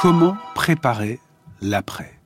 Comment préparer l'après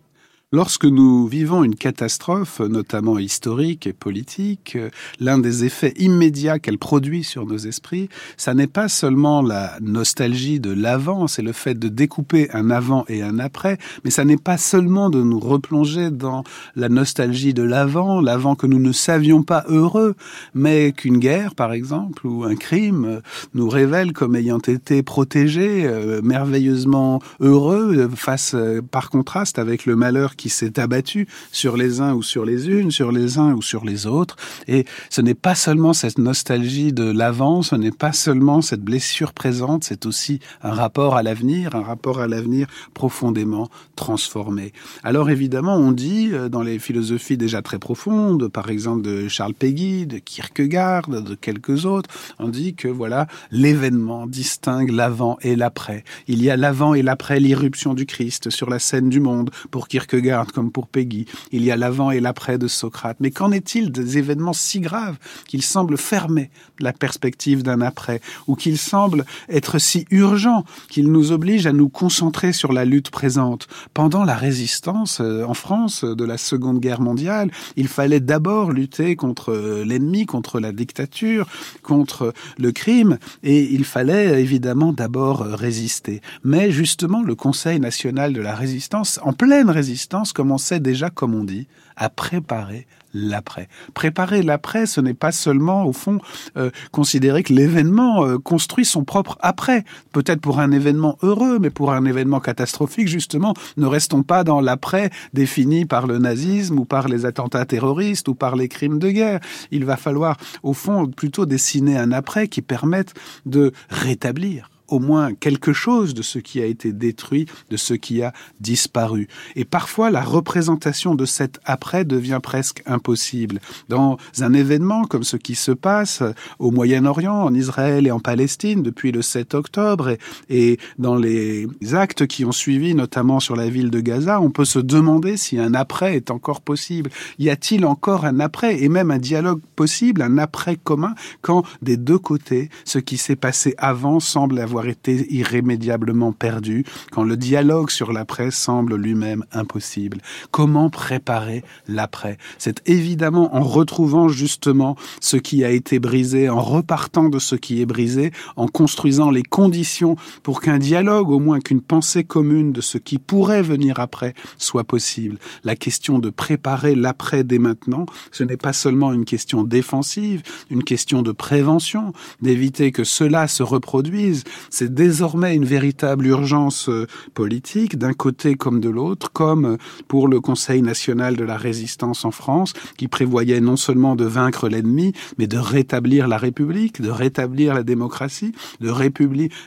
Lorsque nous vivons une catastrophe, notamment historique et politique, l'un des effets immédiats qu'elle produit sur nos esprits, ça n'est pas seulement la nostalgie de l'avant, c'est le fait de découper un avant et un après, mais ça n'est pas seulement de nous replonger dans la nostalgie de l'avant, l'avant que nous ne savions pas heureux, mais qu'une guerre, par exemple, ou un crime nous révèle comme ayant été protégés, euh, merveilleusement heureux, face, euh, par contraste avec le malheur s'est abattu sur les uns ou sur les unes, sur les uns ou sur les autres. Et ce n'est pas seulement cette nostalgie de l'avant, ce n'est pas seulement cette blessure présente, c'est aussi un rapport à l'avenir, un rapport à l'avenir profondément transformé. Alors évidemment, on dit euh, dans les philosophies déjà très profondes, par exemple de Charles Péguy, de Kierkegaard, de quelques autres, on dit que voilà, l'événement distingue l'avant et l'après. Il y a l'avant et l'après l'irruption du Christ sur la scène du monde pour Kierkegaard comme pour Peggy. Il y a l'avant et l'après de Socrate. Mais qu'en est-il des événements si graves qu'ils semblent fermer la perspective d'un après, ou qu'ils semblent être si urgents qu'ils nous obligent à nous concentrer sur la lutte présente? Pendant la résistance euh, en France de la Seconde Guerre mondiale, il fallait d'abord lutter contre euh, l'ennemi, contre la dictature, contre le crime, et il fallait évidemment d'abord euh, résister. Mais justement, le Conseil national de la résistance, en pleine résistance, commençait déjà, comme on dit, à préparer l'après. Préparer l'après, ce n'est pas seulement, au fond, euh, considérer que l'événement euh, construit son propre après. Peut-être pour un événement heureux, mais pour un événement catastrophique, justement, ne restons pas dans l'après défini par le nazisme ou par les attentats terroristes ou par les crimes de guerre. Il va falloir, au fond, plutôt dessiner un après qui permette de rétablir au moins quelque chose de ce qui a été détruit, de ce qui a disparu. Et parfois, la représentation de cet après devient presque impossible. Dans un événement comme ce qui se passe au Moyen-Orient, en Israël et en Palestine depuis le 7 octobre, et, et dans les actes qui ont suivi, notamment sur la ville de Gaza, on peut se demander si un après est encore possible. Y a-t-il encore un après, et même un dialogue possible, un après commun, quand des deux côtés, ce qui s'est passé avant semble avoir été irrémédiablement perdu, quand le dialogue sur l'après semble lui-même impossible. Comment préparer l'après? C'est évidemment en retrouvant justement ce qui a été brisé, en repartant de ce qui est brisé, en construisant les conditions pour qu'un dialogue, au moins qu'une pensée commune de ce qui pourrait venir après, soit possible. La question de préparer l'après dès maintenant, ce n'est pas seulement une question défensive, une question de prévention, d'éviter que cela se reproduise, c'est désormais une véritable urgence euh, politique, d'un côté comme de l'autre, comme euh, pour le Conseil national de la résistance en France, qui prévoyait non seulement de vaincre l'ennemi, mais de rétablir la République, de rétablir la démocratie, de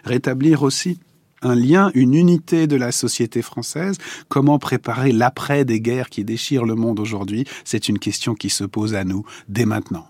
rétablir aussi un lien, une unité de la société française. Comment préparer l'après des guerres qui déchirent le monde aujourd'hui? C'est une question qui se pose à nous dès maintenant.